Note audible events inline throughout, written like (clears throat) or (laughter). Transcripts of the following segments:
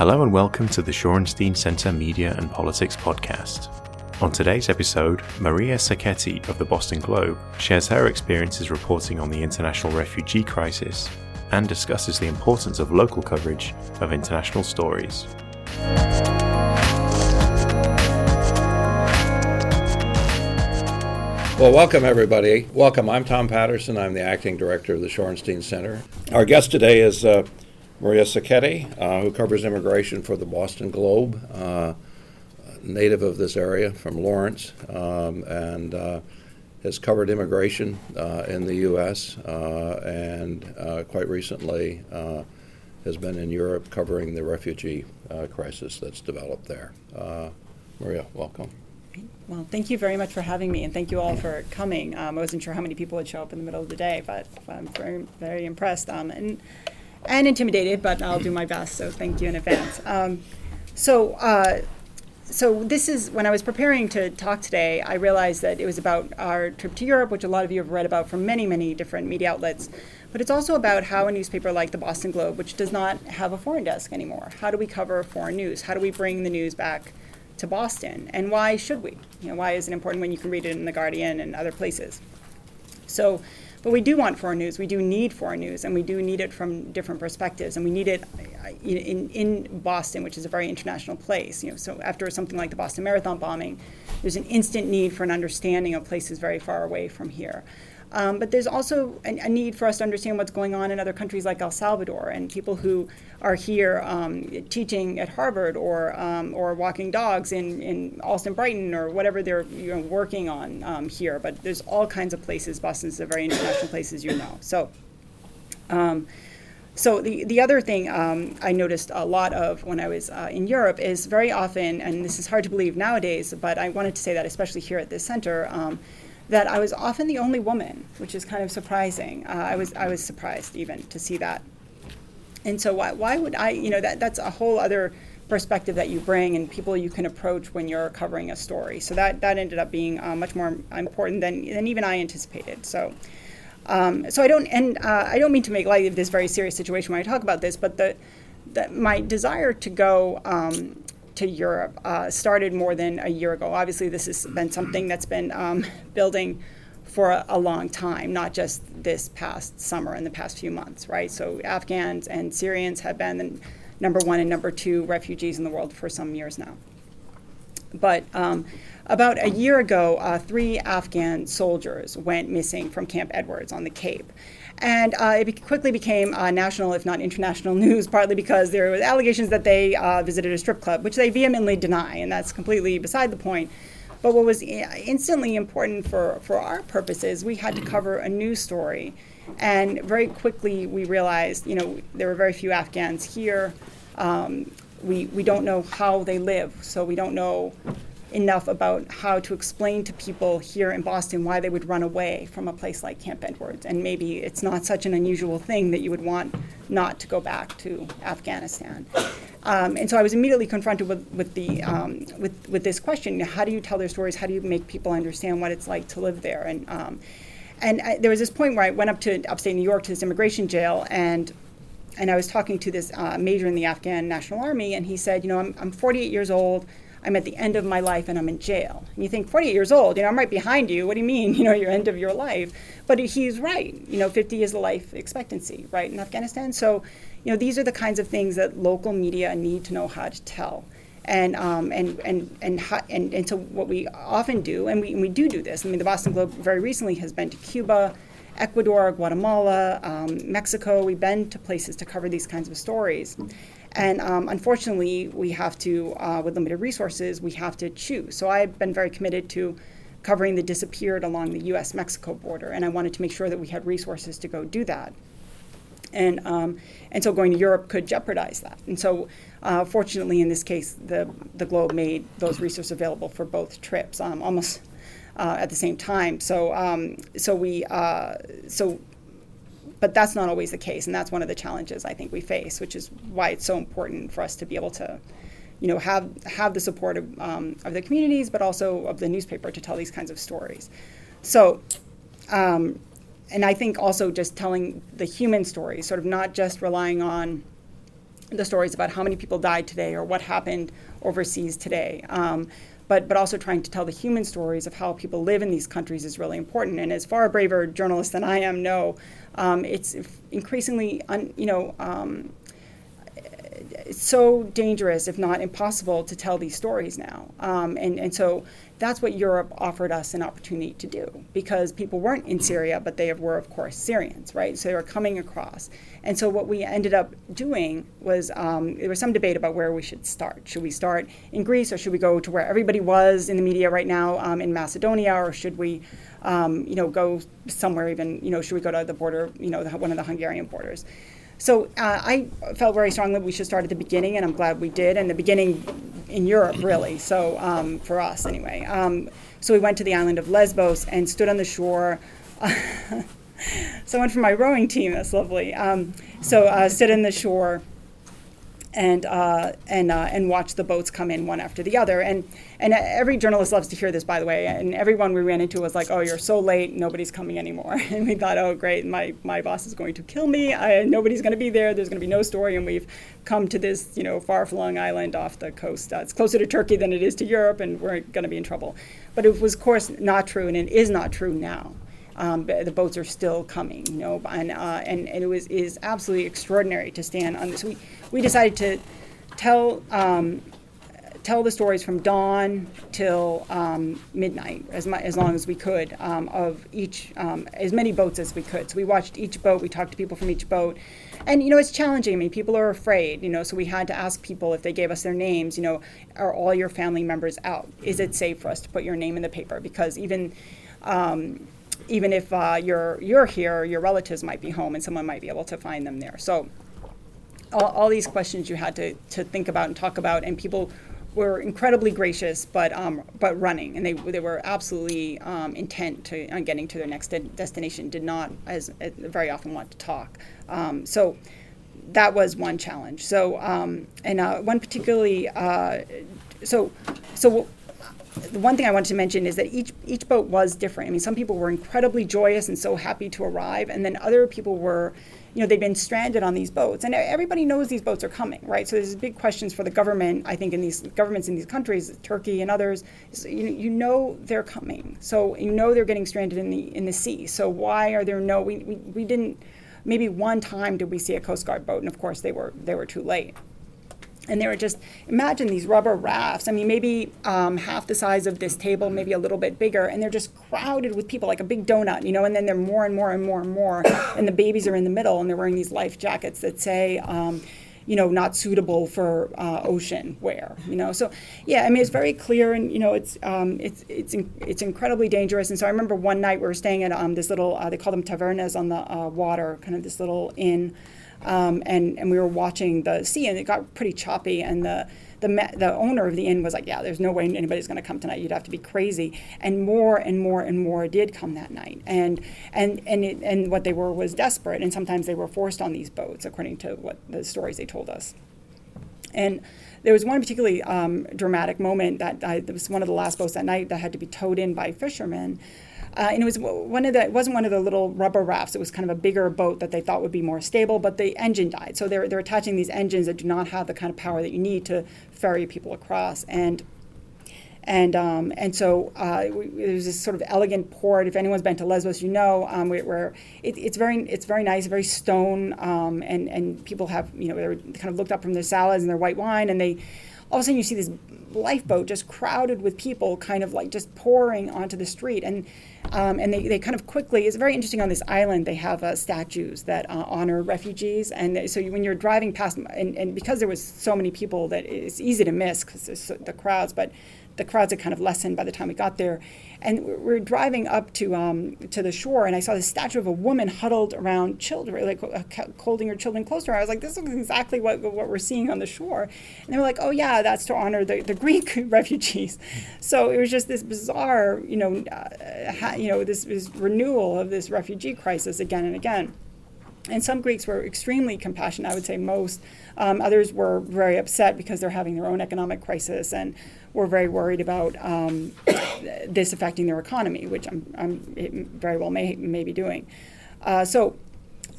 Hello and welcome to the Shorenstein Center Media and Politics podcast. On today's episode, Maria Sacchetti of the Boston Globe shares her experiences reporting on the international refugee crisis and discusses the importance of local coverage of international stories. Well, welcome everybody. Welcome. I'm Tom Patterson. I'm the acting director of the Shorenstein Center. Our guest today is uh, Maria Sacchetti, uh, who covers immigration for the Boston Globe, uh, native of this area from Lawrence, um, and uh, has covered immigration uh, in the U.S. uh, and uh, quite recently has been in Europe covering the refugee crisis that's developed there. Maria, welcome. Well, thank you very much for having me, and thank you all for coming. Um, I wasn't sure how many people would show up in the middle of the day, but I'm very, very impressed um, and and intimidated, but I'll do my best. So thank you in advance. Um, so. Uh, so this is when I was preparing to talk today, I realized that it was about our trip to Europe, which a lot of you have read about from many, many different media outlets. But it's also about how a newspaper like the Boston Globe, which does not have a foreign desk anymore, how do we cover foreign news? How do we bring the news back to Boston? And why should we? You know, why is it important when you can read it in the Guardian and other places? So, but we do want foreign news. We do need foreign news, and we do need it from different perspectives. And we need it uh, in, in Boston, which is a very international place. You know, so after something like the Boston Marathon bombing, there's an instant need for an understanding of places very far away from here. Um, but there's also a, a, need for us to understand what's going on in other countries like El Salvador and people who are here um, teaching at Harvard or um, or walking dogs in, in Allston Brighton or whatever they're you know, working on um, here. But there's all kinds of places. Boston's a very international place, as you know. So. Um, so the, the other thing um, I noticed a lot of when I was uh, in Europe is very often, and this is hard to believe nowadays, but I wanted to say that especially here at this center, that I was often the only woman, which is kind of surprising. Uh, I was I was surprised even to see that. And so why why would I you know that that's a whole other perspective that you bring and people you can approach when you're covering a story. So that that ended up being uh, much more important than than even I anticipated. So. Um, so I don't, and uh, I don't mean to make light of this very serious situation when I talk about this, but the, the my desire to go um, to Europe uh, started more than a year ago. Obviously, this has been something that's been um, building for a, a, long time, not just this past summer and the past few months, right? So Afghans and Syrians have been the number one and number two refugees in the world for some years now. But um, about a year ago, uh, three Afghan soldiers went missing from Camp Edwards on the Cape. And uh, it be- quickly became uh, national, if not international, (laughs) news, partly because there were allegations that they uh, visited a strip club, which they vehemently deny, and that's completely beside the point. But what was instantly important for, for our purposes, we had to cover a news story. And very quickly we realized, you know, there were very few Afghans here. Um, we, we don't know how they live, so we don't know enough about how to explain to people here in Boston why they would run away from a place like Camp Edwards. And maybe it's not such an unusual thing that you would want not to go back to Afghanistan. Um, and so I was immediately confronted with, with, the, um, with, with this question how do you tell their stories? How do you make people understand what it's like to live there? And, um, and I, there was this point where I went up to upstate New York to this immigration jail and and I was talking to this uh, major in the Afghan National Army, and he said, You know, I'm, I'm 48 years old. I'm at the end of my life and I'm in jail. And you think, 48 years old, you know, I'm right behind you. What do you mean, (laughs) you know, your end of your life? But he's right. You know, 50 is the life expectancy, right, in Afghanistan. So, you know, these are the kinds of things that local media need to know how to tell. And, um, and, and, and, and, and so what we often do, and we, and we do do this, I mean, the Boston Globe very recently has been to Cuba, Ecuador, Guatemala, um, Mexico. We've been to places to cover these kinds of stories. And um, unfortunately, we have to, uh, with limited resources, we have to choose. So I've been very committed to covering the disappeared along the US Mexico border, and I wanted to make sure that we had resources to go do that. And, um, and so going to Europe could jeopardize that. And so, uh, fortunately, in this case, the, the Globe made those resources available for both trips um, almost uh, at the same time. So, um, so we, uh, so but that's not always the case, and that's one of the challenges I think we face, which is why it's so important for us to be able to, you know, have have the support of, um, of the communities, but also of the newspaper to tell these kinds of stories. So, um, and I think also just telling the human story, sort of not just relying on the stories about how many people died today or what happened overseas today. Um, but, but also trying to tell the human stories of how people live in these countries is really important. And as far braver journalists than I am know, um, it's increasingly, un, you know, um, it's so dangerous, if not impossible, to tell these stories now. Um, and, and so that's what Europe offered us an opportunity to do because people weren't in Syria, but they were, of course, Syrians, right? So they were coming across. And so what we ended up doing was um, there was some debate about where we should start. Should we start in Greece or should we go to where everybody was in the media right now um, in Macedonia or should we, um, you know, go somewhere even, you know, should we go to the border, you know, the, one of the Hungarian borders? So uh, I felt very strongly we should start at the beginning, and I'm glad we did. And the beginning in Europe, really. So um, for us, anyway. Um, so we went to the island of Lesbos and stood on the shore. (laughs) Someone from my rowing team, that's lovely. Um, so uh, stood on the shore and uh, and uh, and watch the boats come in one after the other. And and every journalist loves to hear this, by the way. And everyone we ran into was like, "Oh, you're so late. Nobody's coming anymore." (laughs) And we thought, "Oh, great. My my boss is going to kill me. I, nobody's going to be there. There's going to be no story." And we've come to this, you know, far-flung island off the coast. Uh, it's closer to Turkey than it is to Europe, and we're going to be in trouble. But it was, of course, not true, and it is not true now. Um, the boats are still coming, you know, and, uh, and, and it was is absolutely extraordinary to stand on this. We, we decided to tell um, tell the stories from dawn till um, midnight, as, my, as long as we could, um, of each, um, as many boats as we could. So we watched each boat, we talked to people from each boat. And, you know, it's challenging. I mean, people are afraid, you know, so we had to ask people if they gave us their names, you know, are all your family members out? Is it safe for us to put your name in the paper? Because even, um, even if uh, you're, you're here, your relatives might be home and someone might be able to find them there. So all, all, these questions you had to, to think about and talk about, and people were incredibly gracious, but um, but running, and they they were absolutely um, intent to on getting to their next de- destination. Did not as, as, very often want to talk. Um, so that was one challenge. So um, and uh, one particularly uh, so so the one thing I wanted to mention is that each each boat was different. I mean, some people were incredibly joyous and so happy to arrive, and then other people were you know, they've been stranded on these boats, and everybody knows these boats are coming, right? So there's big questions for the government. I think in these governments in these countries, Turkey and others, you, you know they're coming. So you know they're getting stranded in the in the sea. So why are there no? We, we, we didn't. Maybe one time did we see a Coast Guard boat, and of course they were they were too late and they were just imagine these rubber rafts. I mean maybe um, half the size of this table maybe a little bit bigger. And they're just crowded with people like a big donut you know? And then they're more and more and more and more. And the babies are in the middle and they're wearing these life jackets that say um, you know not suitable for uh, ocean wear you know? So yeah i mean it's very clear and you know it's um, it's it's in, it's incredibly dangerous. And so i remember one night we were staying at um, this little uh, they call them tavernas on the uh, water kind of this little inn um, and and we were watching the sea, and it got pretty choppy. And the the the owner of the inn was like, "Yeah, there's no way anybody's going to come tonight. You'd have to be crazy." And more and more and more did come that night. And and and it, and what they were was desperate, and sometimes they were forced on these boats, according to what the stories they told us. And there was one particularly um, dramatic moment that was one of the last boats that night that had to be towed in by fishermen. Uh, and it was one of the it wasn't one of the little rubber rafts. It was kind of a bigger boat that they thought would be more stable, but the engine died. So they're they're attaching these engines that do not have the kind of power that you need to ferry people across. And and um, and so uh, there's this sort of elegant port. If anyone's been to Lesbos, you know um, where, it, it's very it's very nice, very stone, um, and and people have you know they're kind of looked up from their salads and their white wine, and they all of a sudden you see this lifeboat just crowded with people, kind of like just pouring onto the street, and um, and they, they kind of quickly, it's very interesting on this island, they have uh, statues that uh, honor refugees. And so you, when you're driving past, and, and because there was so many people that it's easy to miss because the crowds, but the crowds had kind of lessened by the time we got there. And we were driving up to um, to the shore, and I saw this statue of a woman huddled around children, like uh, holding her children close to her. I was like, this is exactly what, what we're seeing on the shore. And they were like, oh, yeah, that's to honor the, the Greek (laughs) refugees. So it was just this bizarre, you know, uh, you know, this, this renewal of this refugee crisis again and again. And some Greeks were extremely compassionate, I would say most. Um, others were very upset because they're having their own economic crisis and were very worried about um, this affecting their economy, which I'm, I'm very well may, may be doing. Uh, so,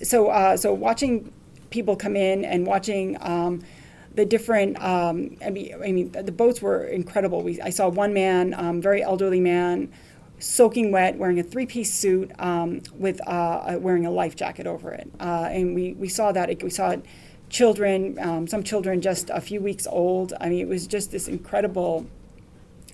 so, uh, so watching people come in and watching. Um, the different, um, I mean, I mean, the boats were incredible. We, I saw one man, um, very elderly man, soaking wet, wearing a three-piece suit um, with uh, wearing a life jacket over it, uh, and we, we saw that. We saw children, um, some children just a few weeks old. I mean, it was just this incredible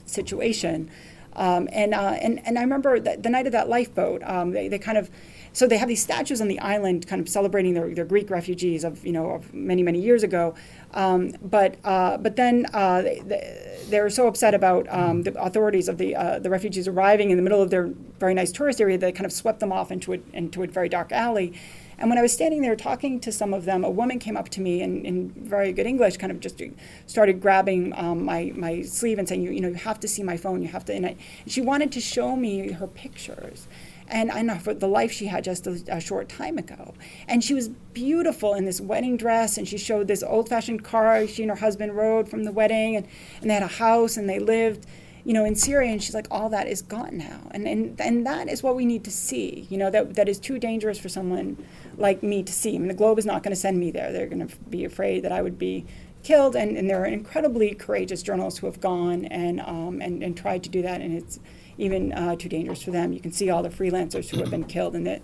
situation. Um, and, uh, and, and I remember the night of that lifeboat, um, they, they kind of, so they have these statues on the island kind of celebrating their, their Greek refugees of, you know, of many, many years ago. Um, but, uh, but then uh, they, they were so upset about um, the authorities of the, uh, the refugees arriving in the middle of their very nice tourist area, they kind of swept them off into a, into a very dark alley. And when I was standing there talking to some of them, a woman came up to me in, in very good English, kind of just started grabbing um, my, my sleeve and saying, you, you know, you have to see my phone. You have to. And, I, and she wanted to show me her pictures. And I know for the life she had just a, a, short time ago. And she was beautiful in this wedding dress, and she showed this old fashioned car she and her husband rode from the wedding, and, and they had a house and they lived you know, in Syria, and she's like, all that is gone now. And, and, and that is what we need to see, you know, that, that is too dangerous for someone like me to see. I mean, the Globe is not going to send me there. They're going to be afraid that I would be killed. And, and there are incredibly courageous journalists who have gone and, um, and, and tried to do that, and it's even uh, too dangerous for them. You can see all the freelancers who have been killed, and that,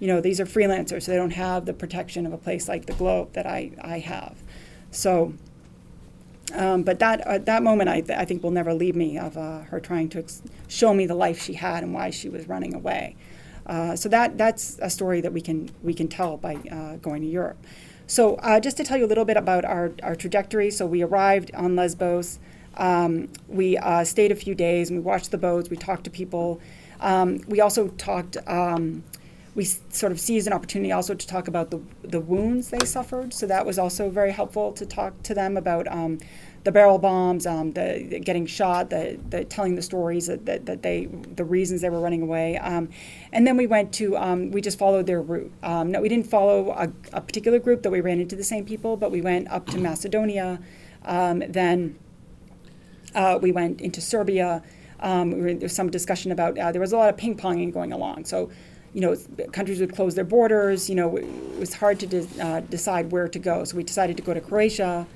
you know, these are freelancers, so they don't have the protection of a place like the Globe that I, I have. So, um, but that uh, that moment, I, th- I think, will never leave me of uh, her trying to ex- show me the life she had and why she was running away. Uh, so that that's a story that we can we can tell by uh, going to Europe. So uh, just to tell you a little bit about our, our trajectory. So we arrived on Lesbos. Um, we uh, stayed a few days and we watched the boats. We talked to people. Um, we also talked. Um, we sort of seized an opportunity also to talk about the, the wounds they suffered. So that was also very helpful to talk to them about um, the barrel bombs, um, the, the, getting shot, the, the telling the stories that, that, that, they, the reasons they were running away. Um, and then we went to, um, we just followed their route. Um, no, we didn't follow a, a, particular group that we ran into the same people, but we went up to Macedonia. Um, then uh, we went into Serbia. Um, there was some discussion about, uh, there was a lot of ping ponging going along. So you know, countries would close their borders. You know, it was hard to de- uh, decide where to go. So we decided to go to Croatia,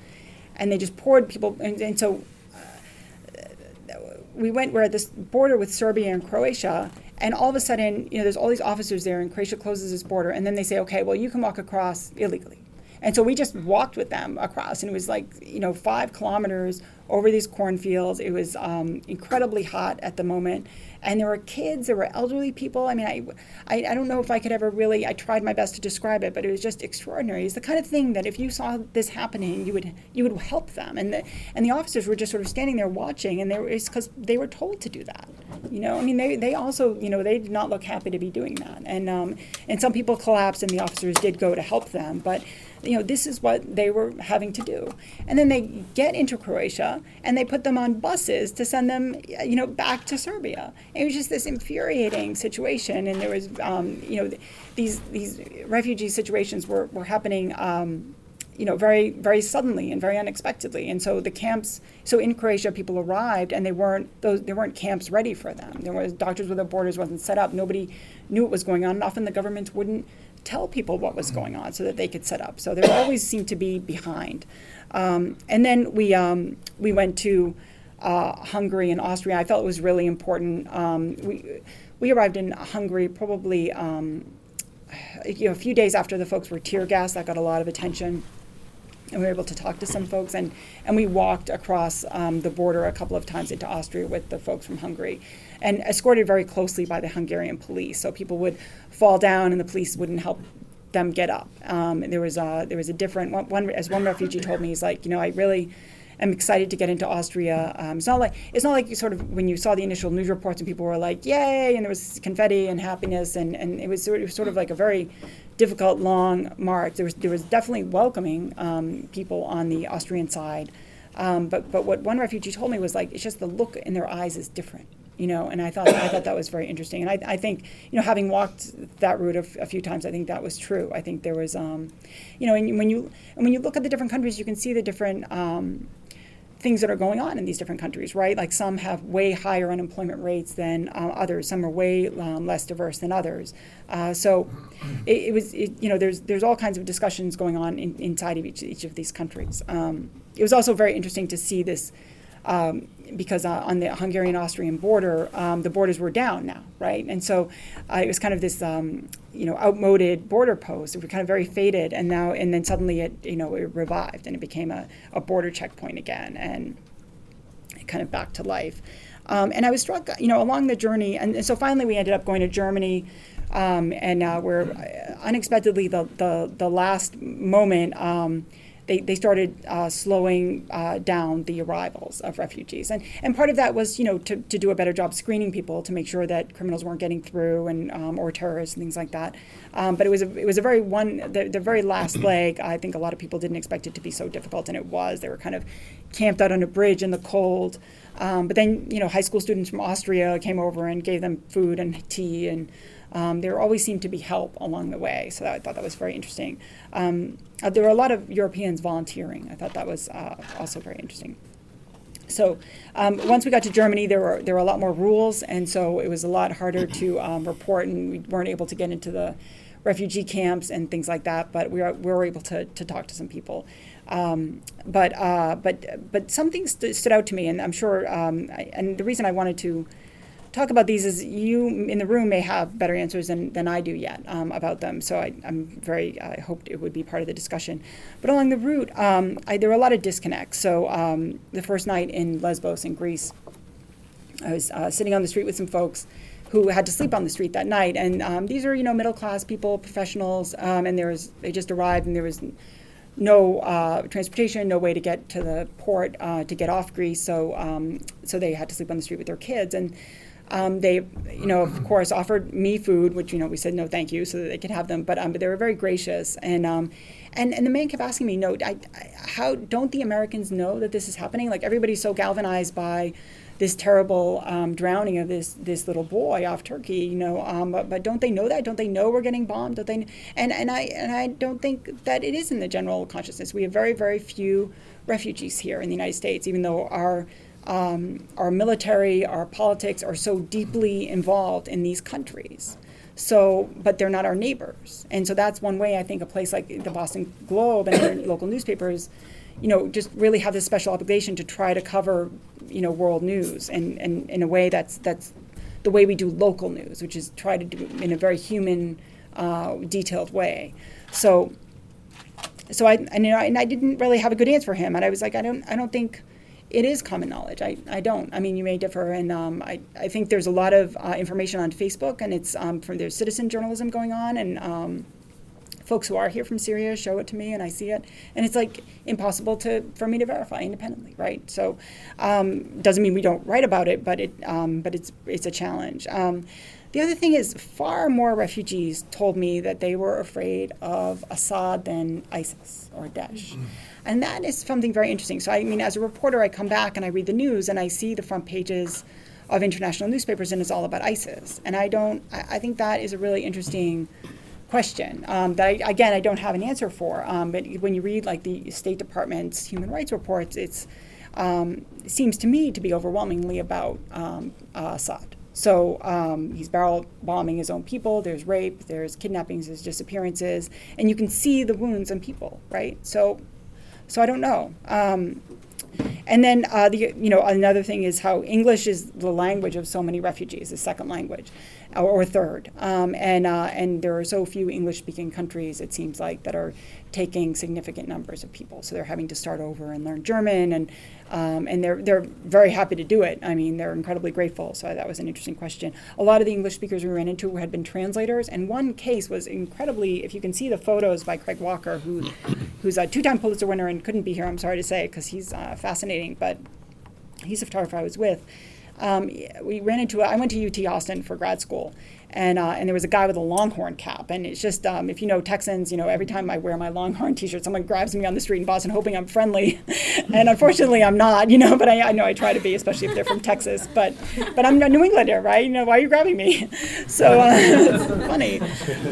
and they just poured people. And, and so uh, we went. We're at this border with Serbia and Croatia, and all of a sudden, you know, there's all these officers there, and Croatia closes its border, and then they say, okay, well, you can walk across illegally. And so we just walked with them across, and it was like, you know, five kilometers over these cornfields. It was um, incredibly hot at the moment and there were kids, there were elderly people. I mean, I, I, I, don't know if I could ever really. I tried my best to describe it, but it was just extraordinary. It's the kind of thing that if you saw this happening, you would you would help them, and the and the officers were just sort of standing there watching, and they were it's because they were told to do that. You know, I mean, they, they also you know they did not look happy to be doing that, and um, and some people collapsed, and the officers did go to help them, but you know, this is what they were having to do. And then they get into Croatia and they put them on buses to send them, you know, back to Serbia. It was just this infuriating situation. And there was, um, you know, these these refugee situations were, were happening. Um, you know, very, very suddenly and very unexpectedly. And so the camps, so in Croatia, people arrived and they weren't, those, there weren't camps ready for them. There was Doctors Without Borders wasn't set up. Nobody knew what was going on. And often the governments wouldn't tell people what was going on so that they could set up. So they always seemed to be behind. Um, and then we um, we went to uh, Hungary and Austria. I felt it was really important. Um, we we arrived in Hungary probably um, you know a few days after the folks were tear gassed. That got a lot of attention. And we were able to talk to some folks, and, and we walked across um, the border a couple of times into Austria with the folks from Hungary and escorted very closely by the Hungarian police. So people would fall down and the police wouldn't help them get up. Um, there was a there was a different one, one, as one refugee told me he's like you know I really am excited to get into Austria. Um, it's not like it's not like you sort of when you saw the initial news reports and people were like yay and there was confetti and happiness and, and it was sort of, sort of like a very difficult long march. There was there was definitely welcoming um, people on the Austrian side. Um, but but what one refugee told me was like it's just the look in their eyes is different you know, and I thought I thought that was very interesting. And I, I think, you know, having walked that route a, few times, I think that was true. I think there was, um, you know, and when you and when you look at the different countries, you can see the different um, things that are going on in these different countries, right? Like some have way higher unemployment rates than uh, others. Some are way um, less diverse than others. Uh, so it, it was, it, you know, there's there's all kinds of discussions going on in, inside of each, each of these countries. Um, it was also very interesting to see this um, because uh, on the Hungarian-Austrian border, um, the borders were down now, right? And so uh, it was kind of this, um, you know, outmoded border post. It was kind of very faded, and now and then suddenly it, you know, it revived and it became a, a border checkpoint again, and kind of back to life. Um, and I was struck, you know, along the journey, and, and so finally we ended up going to Germany. Um, and uh, we're unexpectedly the, the, the last moment um, they, they started uh, slowing uh, down the arrivals of refugees. And, and part of that was, you know, to, to do a better job screening people to make sure that criminals weren't getting through and um, or terrorists and things like that. Um, but it was a, it was a very one the, the very last (clears throat) leg. I think a lot of people didn't expect it to be so difficult, and it was. They were kind of camped out on a bridge in the cold. Um, but then, you know, high school students from Austria came over and gave them food and tea and um, there always seemed to be help along the way. So that, I thought that was very interesting. Um, uh, there were a lot of Europeans volunteering. I thought that was uh, also very interesting. So um, once we got to Germany, there were there were a lot more rules, and so it was a lot harder to um, report, and we weren't able to get into the refugee camps and things like that. But we were, we were able to, to talk to some people. Um, but uh, but but something st- stood out to me, and I'm sure. Um, I, and the reason I wanted to talk about these is you in the room may have better answers than, than I do yet um, about them. So I, am very, I hoped it would be part of the discussion. But along the route, um, I, there were a lot of disconnects. So um, the first night in Lesbos in Greece, I was uh, sitting on the street with some folks who had to sleep on the street that night. And um, these are, you know, middle class people, professionals, um, and there was, they just arrived and there was no uh, transportation, no way to get to the port uh, to get off Greece. So, um, so they had to sleep on the street with their kids. And um, they, you know, of course, offered me food, which you know we said no, thank you, so that they could have them. But um, but they were very gracious, and um, and and the man kept asking me, no, I, I, how don't the Americans know that this is happening? Like everybody's so galvanized by this terrible um, drowning of this this little boy off Turkey, you know. Um, but, but don't they know that? Don't they know we're getting bombed? Don't they? And and I and I don't think that it is in the general consciousness. We have very very few refugees here in the United States, even though our um, our military, our politics are so deeply involved in these countries. So, but they're not our neighbors. And so that's one way I think a place like the Boston Globe and other (coughs) local newspapers, you know, just really have this special obligation to try to cover, you know, world news and, and in a way that's that's the way we do local news, which is try to do it in a very human, uh, detailed way. So, so I and, you know, and I didn't really have a good answer for him, and I was like, I don't, I don't think it is common knowledge. I, I don't. I mean, you may differ, and um, I, I think there's a lot of uh, information on Facebook, and it's um, from there's citizen journalism going on, and um, folks who are here from Syria show it to me, and I see it, and it's like impossible to for me to verify independently, right? So, um, doesn't mean we don't write about it, but it um, but it's it's a challenge. Um, the other thing is, far more refugees told me that they were afraid of Assad than ISIS or Daesh. Mm-hmm. And that is something very interesting. So, I mean, as a reporter, I come back and I read the news and I see the front pages of international newspapers and it's all about ISIS. And I don't, I, I think that is a really interesting question um, that, I, again, I don't have an answer for. Um, but when you read like the State Department's human rights reports, um, it seems to me to be overwhelmingly about um, Assad. So um, he's barrel bombing his own people. There's rape, there's kidnappings, there's disappearances, and you can see the wounds in people, right? So so I don't know. Um, and then uh, the you know another thing is how English is the language of so many refugees, the second language, or, third. Um, and uh, and there are so few English-speaking countries it seems like that are taking significant numbers of people. So they're having to start over and learn German, and um, and they're they're very happy to do it. I mean, they're incredibly grateful. So that was an interesting question. A lot of the English speakers we ran into had been translators, and one case was incredibly. If you can see the photos by Craig Walker, who who's a two-time Pulitzer winner and couldn't be here. I'm sorry to say because he's uh, fascinating, but he's a photographer I was with. Um, we ran into. I went to UT Austin for grad school, and uh, and there was a guy with a Longhorn cap, and it's just um, if you know Texans, you know every time I wear my Longhorn T-shirt, someone grabs me on the street in Boston, hoping I'm friendly, (laughs) and unfortunately I'm not, you know. But I, I know I try to be, especially if they're from Texas. But but I'm a New Englander, right? You know why are you grabbing me? (laughs) So uh, (laughs) funny.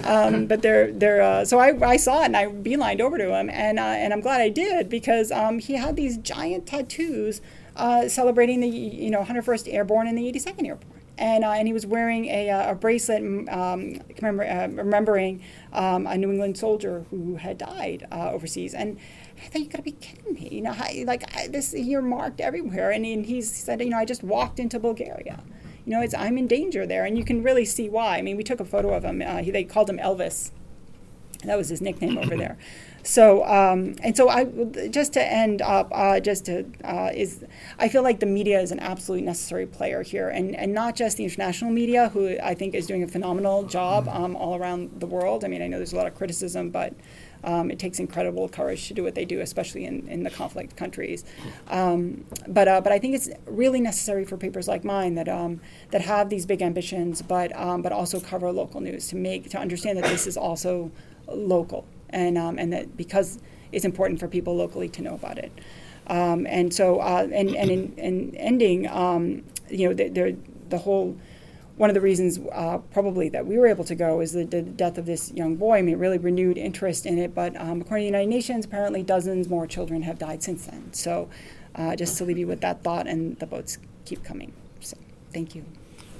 Um, but they're they're uh, so I, I saw it and I beelined over to him, and uh, and I'm glad I did because um, he had these giant tattoos uh, celebrating the you know 101st Airborne and the 82nd Airborne and, uh, and he was wearing a, uh, a bracelet um, uh, remembering um, a New England soldier who had died uh, overseas. And I thought, you gotta be kidding me. You know, like I, this, you're marked everywhere. And, and he said, you know, I just walked into Bulgaria. You know, it's, I'm in danger there. And you can really see why. I mean, we took a photo of him. Uh, he, they called him Elvis. That was his nickname over there. So um, and so I just to end up, uh, just to uh, is I feel like the media is an absolutely necessary player here, and and not just the international media, who I think is doing a phenomenal job um, all around the world. I mean, I know there's a lot of criticism, but. Um, it takes incredible courage to do what they do, especially in, in the conflict countries. Um, but uh, but I think it's really necessary for papers like mine that um, that have these big ambitions, but um, but also cover local news to make to understand that this is also local and um, and that because it's important for people locally to know about it. Um, and so uh, and and in, in ending, um, you know, the, the whole one of the reasons uh, probably that we were able to go is the, the, death of this young boy. I mean, really renewed interest in it. But um, according to the United Nations, apparently dozens more children have died since then. So uh, just to leave you with that thought, and the boats keep coming. So thank you.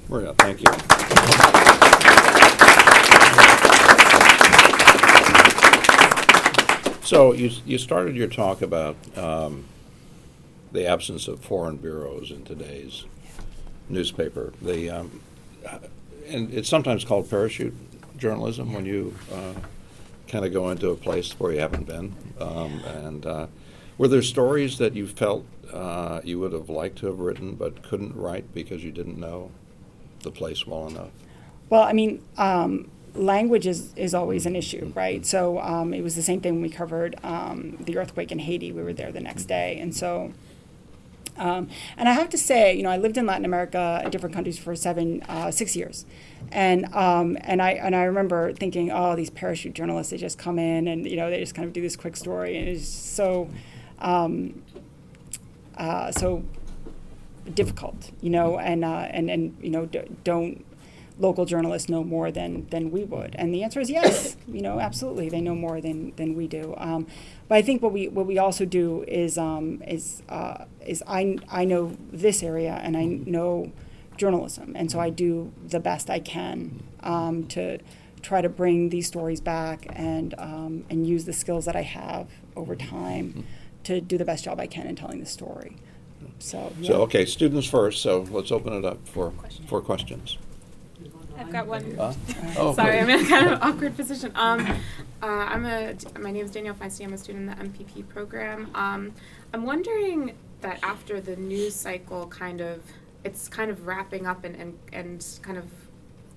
Maria, thank you. So you, you started your talk about um, the absence of foreign bureaus in today's newspaper. The um, and it's sometimes called parachute journalism when you uh, kind of go into a place where you haven't been. Um, and uh, were there stories that you felt uh, you would have liked to have written but couldn't write because you didn't know the place well enough? Well, I mean, um, language is, is always an issue, right? So um, it was the same thing when we covered um, the earthquake in Haiti. We were there the next day. And so, um, and I have to say, you know, I lived in Latin America in different countries for seven, uh, six years. And, um, and, I, and I remember thinking, oh, these parachute journalists, they just come in and, you know, they just kind of do this quick story. And it's so, um, uh, so difficult, you know, and, uh, and, and you know, d- don't local journalists know more than than we would? And the answer is yes. (coughs) you know, absolutely, they know more than than we do. Um, but I think what we what we also do is um, is uh, is I I know this area and I know journalism, and so I do the best I can um, to try to bring these stories back and um, and use the skills that I have over time to do the best job I can in telling the story. So, yeah. so okay, students first. So let's open it up for for questions. I've got one. (laughs) Oh, Sorry, I'm in a kind of awkward position. Um, uh, I'm a. My name is Danielle Feinstein. I'm a student in the MPP program. Um, I'm wondering that after the news cycle kind of, it's kind of wrapping up and, and, and kind of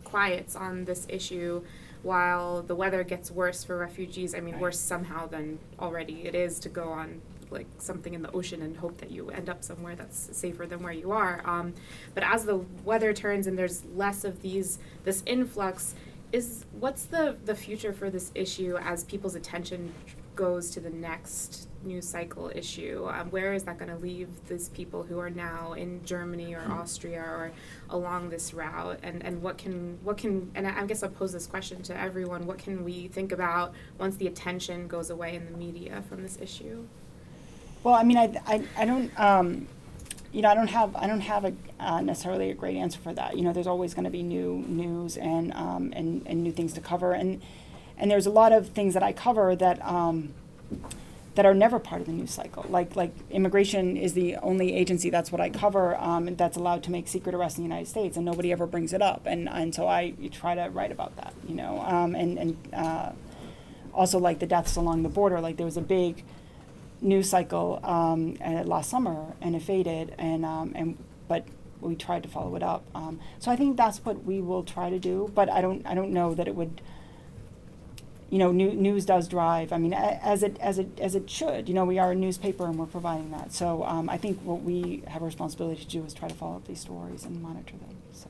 quiets on this issue while the weather gets worse for refugees. I mean, worse somehow than already it is to go on like something in the ocean and hope that you end up somewhere that's safer than where you are. Um, but as the weather turns and there's less of these this influx, is what's the the future for this issue as people's attention goes to the next news cycle issue? Um, where is that going to leave these people who are now in Germany or hmm. Austria or along this route? And, and what can what can and I guess I'll pose this question to everyone: What can we think about once the attention goes away in the media from this issue? Well, I mean, I, I, I don't, um, you know, I don't have, I don't have a uh, necessarily a great answer for that. You know, there's always going to be new news and, um, and and new things to cover, and and there's a lot of things that I cover that. Um, that are never part of the news cycle. Like like immigration is the only agency that's what I cover um, that's allowed to make secret arrests in the United States, and nobody ever brings it up. And and so I try to write about that, you know. Um, and and uh, also like the deaths along the border. Like there was a big news cycle um, last summer, and it faded. And um, and but we tried to follow it up. Um, so I think that's what we will try to do. But I don't I don't know that it would. You know, new, news does drive. I mean, as it as it as it should. You know, we are a newspaper and we're providing that. So um, I think what we have a responsibility to do is try to follow up these stories and monitor them. So.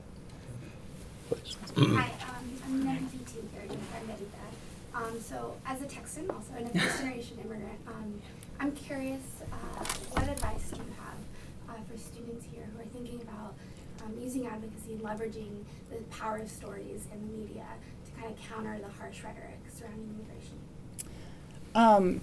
please. Hi, um, I'm an MPP two here, Edita. Um, so as a Texan, also and a (laughs) first generation immigrant, um, I'm curious, uh, what advice do you have uh, for students here who are thinking about um, using advocacy, and leveraging the power of stories in the media to kind of counter the harsh rhetoric surrounding immigration? Um,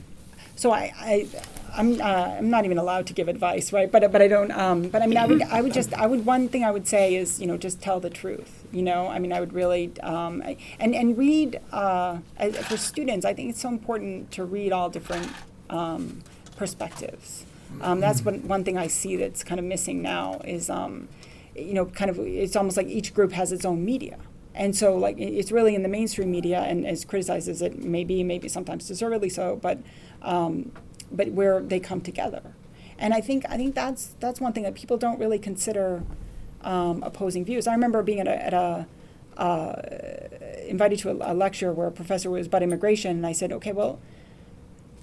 so I, I I'm, uh, I'm not even allowed to give advice, right? But but I don't. Um, but I mean, I would I would just I would one thing I would say is you know just tell the truth. You know, I mean, I would really um, I, and and read uh, as- for students. I think it's so important to read all different um, perspectives. Um, that's one one thing I see that's kind of missing now is um, you know kind of it's almost like each group has its own media. And so, like, it's really in the mainstream media, and as criticized as it may be, maybe sometimes deservedly so, but, um, but where they come together. And I think I think that's that's one thing that people don't really consider um, opposing views. I remember being at a, at a uh, invited to a, a lecture where a professor was about immigration, and I said, okay, well,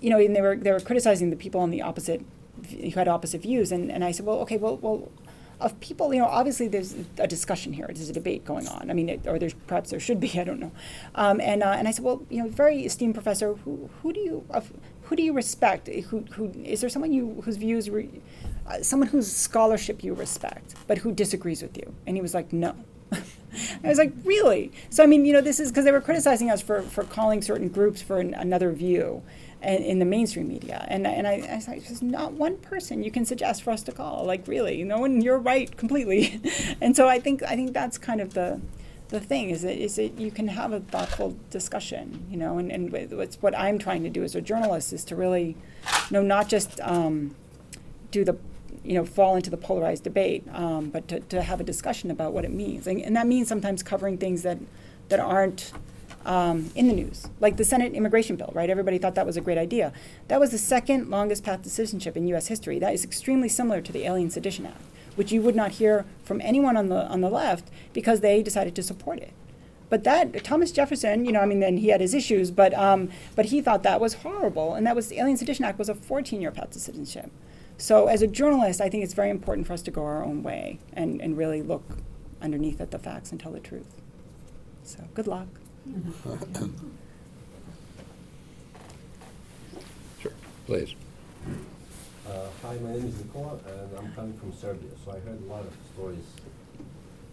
you know, and they were they were criticizing the people on the opposite who had opposite views, and, and I said, well, okay, well, well, of people, you know, obviously there's a discussion here. There's a debate going on. I mean, it, or there's perhaps there should be. (laughs) I don't know. Um, and uh, and I said, well, you know, very esteemed professor, who who do you who do you respect? Who who is there someone you whose views, re, uh, someone whose scholarship you respect, but who disagrees with you? And he was like, no. (laughs) I was like, really? So I mean, you know, this is because they were criticizing us for, for calling certain groups for an, another view, and in the mainstream media. And and I, I was there's not one person you can suggest for us to call. Like, really, no one. You're right completely. (laughs) and so I think I think that's kind of the the thing is that is that you can have a thoughtful discussion, you know, and, and what's what I'm trying to do as a journalist is to really, you know, not just um, do the you know fall into the polarized debate, um, but to, to have a discussion about what it means, and, and that means sometimes covering things that that aren't um, in the news, like the Senate immigration bill. Right? Everybody thought that was a great idea. That was the second longest path to citizenship in U.S. history. That is extremely similar to the Alien Sedition Act, which you would not hear from anyone on the on the left because they decided to support it. But that Thomas Jefferson, you know, I mean, then he had his issues, but um, but he thought that was horrible, and that was the Alien Sedition Act was a 14-year path to citizenship. So as a journalist, I think it's very important for us to go our own way and, and really look underneath at the facts and tell the truth. So good luck. Sure, please. Uh, hi, my name is Nikola, and I'm coming from Serbia. So I heard a lot of stories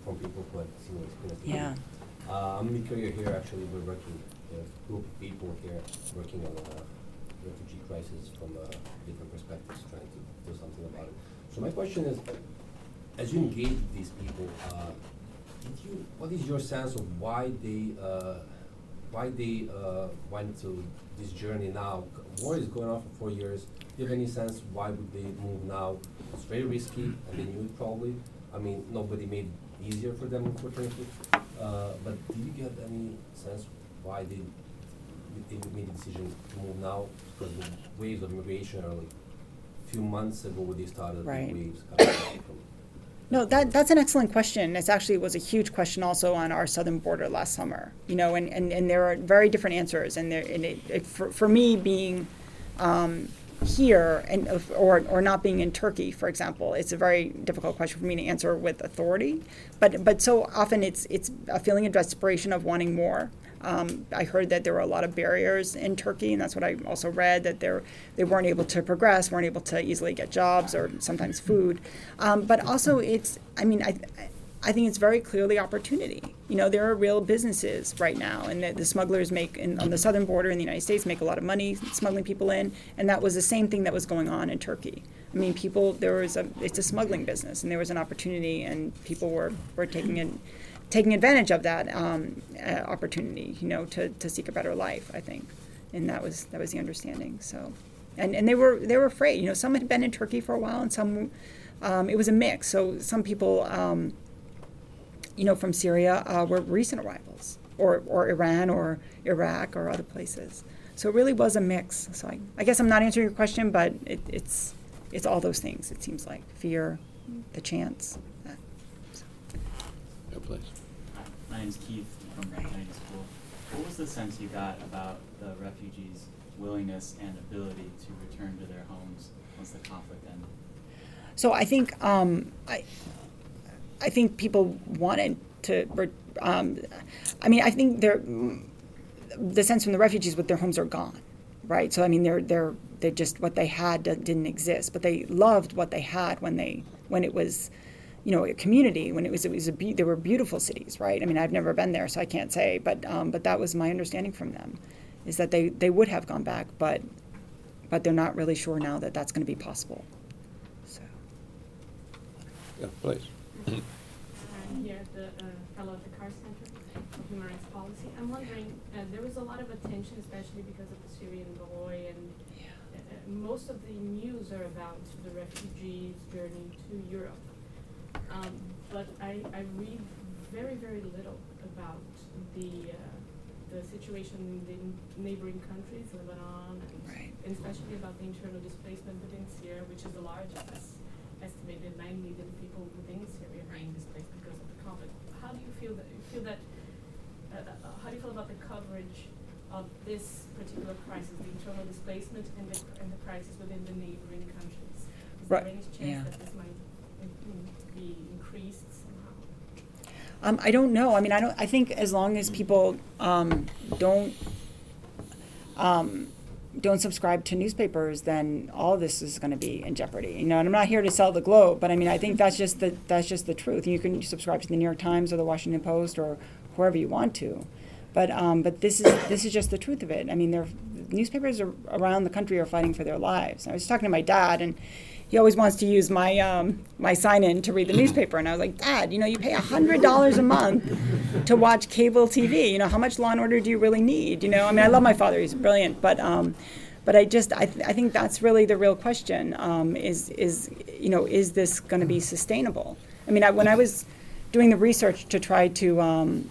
from people who had similar experience. to me. Yeah. Uh, I'm Mikola here. Actually, we're working a group of people here working on a refugee crisis from uh, different perspectives, trying to do something about it. So my question is, as you engage with these people, uh, did you, what is your sense of why they uh, why they uh, went to this journey now? War is going on for four years. Do you have any sense why would they move now? It's very risky, and they knew it probably. I mean, nobody made it easier for them, unfortunately. Uh, but do you get any sense why they they made the decision to move now? Because the waves of immigration are like a few months ago they started Right. the waves coming from. No, that, that's an excellent question. It's actually was a huge question also on our southern border last summer. You know, and, and, and there are very different answers. And there, and it, it, for, for me being um, here and or or not being in Turkey, for example, it's a very difficult question for me to answer with authority. But but so often it's it's a feeling of desperation of wanting more. Um, I heard that there were a lot of barriers in Turkey, and that's what I also read that they they weren't able to progress, weren't able to easily get jobs or sometimes food. Um, but also, it's I mean I. I think it's very clearly opportunity. You know, there are real businesses right now, and the, the smugglers make in, on the southern border in the United States make a lot of money smuggling people in, and that was the same thing that was going on in Turkey. I mean, people there was a it's a smuggling business, and there was an opportunity, and people were were taking it taking advantage of that um, uh, opportunity, you know, to, to seek a better life. I think, and that was that was the understanding. So, and and they were they were afraid. You know, some had been in Turkey for a while, and some um, it was a mix. So some people, um, you know, from Syria uh, were recent arrivals, or or Iran, or Iraq, or other places. So it really was a mix. So I, I guess I'm not answering your question, but it, it's it's all those things. It seems like fear, the chance. That, so. Yeah, please. My name's Keith from Grant County School. What was the sense you got about the refugees' willingness and ability to return to their homes once the conflict ended? So I think um, I, I think people wanted to. Um, I mean, I think they're the sense from the refugees with their homes are gone, right? So I mean, they're they're they just what they had didn't exist, but they loved what they had when they when it was, you know, a community when it was it was a be- there were beautiful cities, right? I mean, I've never been there, so I can't say, but um, but that was my understanding from them, is that they they would have gone back, but but they're not really sure now that that's going to be possible. So. Yeah, please. I'm here at the uh, fellow at the Carr Center for Human Rights Policy. I'm wondering, uh, there was a lot of attention, especially because of the Syrian boy, and uh, uh, most of the news are about the refugees' journey to Europe. Um, but I, I read very, very little about the uh, the situation in the neighboring countries, Lebanon, and, Right. and especially about the internal displacement within Syria, which is the largest. Estimated 9 million people within Syria are being displaced because of the conflict. How do you feel that? You feel that? Uh, uh, how do you feel about the coverage of this particular crisis, the internal displacement and the and the crisis within the neighboring countries? Is Right, there any chance yeah. that this might mm, be increased somehow? Um, I don't know. I mean, I don't. I think as long as people um, don't um, don't subscribe to newspapers, then all this is going to be in jeopardy. You know, and I'm not here to sell the Globe, but I mean, I think that's just the that's just the truth. You can subscribe to the New York Times or the Washington Post or whoever you want to, but um, but this is this is just the truth of it. I mean, there newspapers are, around the country are fighting for their lives. I was talking to my dad and he always wants to use my um, my sign in to read the newspaper, and I was like, Dad, you know, you pay hundred dollars a month to watch cable TV. You know, how much Law and Order do you really need? You know, I mean, I love my father; he's brilliant, but um, but I just I, th- I think that's really the real question: um, is is you know, is this going to be sustainable? I mean, I, when I was doing the research to try to um,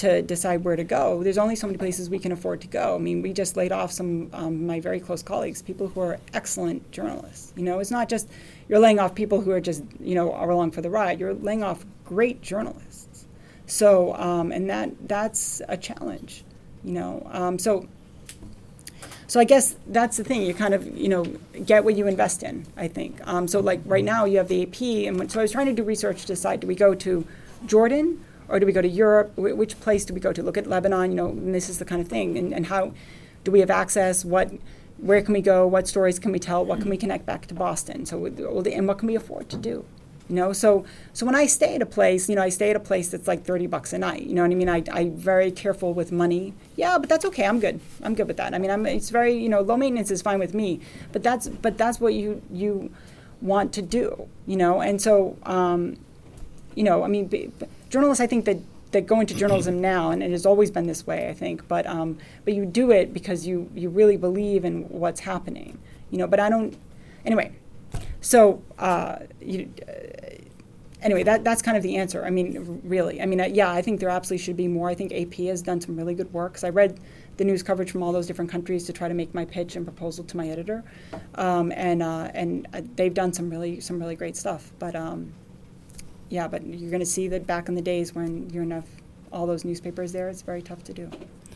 to decide where to go. There's only so many places we can afford to go. I mean, we just laid off some um, my very close colleagues, people who are excellent journalists. You know, it's not just you're laying off people who are just you know are along for the ride. You're laying off great journalists. So um, and that that's a challenge. You know, um, so. So I guess that's the thing. You kind of, you know, get what you invest in. I think. Um, so like right now, you have the AP, and when, so I was trying to do research to decide: do we go to Jordan or do we go to Europe? Wh- Which place do we go to? Look at Lebanon. You know, and this is the kind of thing. And, and how do we have access? What, where can we go? What stories can we tell? What can we connect back to Boston? So and what can we afford to do? You know, so so when I stay at a place, you know, I stay at a place that's like thirty bucks a night. You know what I mean? I I'm very careful with money. Yeah, but that's okay. I'm good. I'm good with that. I mean, I'm it's very you know low maintenance is fine with me. But that's but that's what you you want to do. You know, and so um, you know, I mean, b- b- journalists, I think that, that go into journalism (clears throat) now, and it has always been this way, I think, but, um, but you do it because you, you really believe in what's happening, you know, but I don't, anyway, so, uh, you, uh, anyway, that, that's kind of the answer. I mean, really, I mean, uh, yeah, I think there absolutely should be more. I think AP has done some really good work, 'cause I read the news coverage from all those different countries to try to make my pitch and proposal to my editor, um, and, uh, and uh, they've done some really, some really great stuff, but, um, yeah, but you're going to see that back in the days when you're have all those newspapers there, it's very tough to do.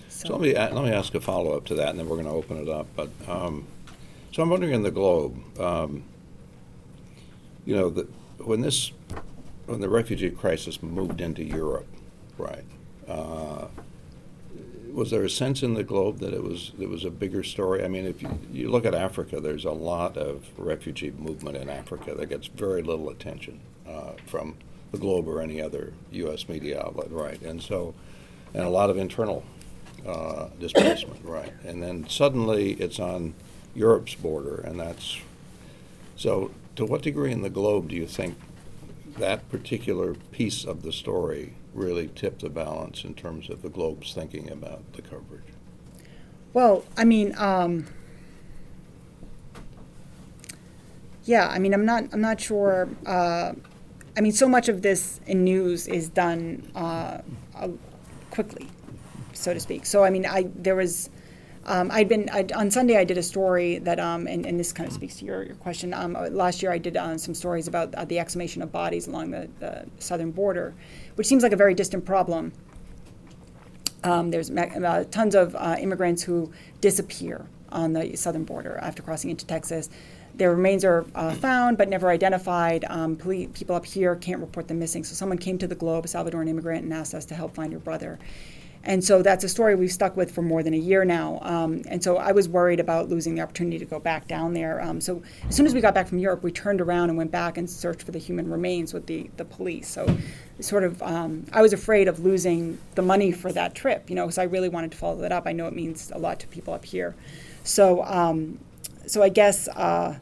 So let me, let me ask a follow-up to that, and then we're going to open it up. But, um, so I'm wondering in the Globe, um, you know, the, when this, when the refugee crisis moved into Europe, right, uh, was there a sense in the Globe that it was, it was a bigger story? I mean, if you, you look at Africa, there's a lot of refugee movement in Africa that gets very little attention uh, from the Globe or any other U.S. media outlet, right? And so, and a lot of internal uh, displacement, (coughs) right? And then suddenly it's on Europe's border, and that's so. To what degree in the Globe do you think that particular piece of the story really tipped the balance in terms of the Globe's thinking about the coverage? Well, I mean, um, yeah, I mean, I'm not, I'm not sure. Uh, I mean, so much of this in news is done uh, uh, quickly, so to speak. So, I mean, I there was. Um, I'd been i on Sunday. I did a story that, um, and, and this kind of speaks to your, your question. Um, uh, last year, I did uh, some stories about uh, the exhumation of bodies along the, the southern border, which seems like a very distant problem. Um, there's uh, tons of uh, immigrants who disappear on the southern border after crossing into Texas. Their remains are uh, found but never identified. Um, poli- people up here can't report them missing. So someone came to the Globe, a Salvadoran immigrant, and asked us to help find your brother. And so that's a story we've stuck with for more than a year now. Um, and so I was worried about losing the opportunity to go back down there. Um, so as soon as we got back from Europe, we turned around and went back and searched for the human remains with the, the police. So sort of, um, I was afraid of losing the money for that trip, you know, because I really wanted to follow that up. I know it means a lot to people up here. So, um, so I guess, uh,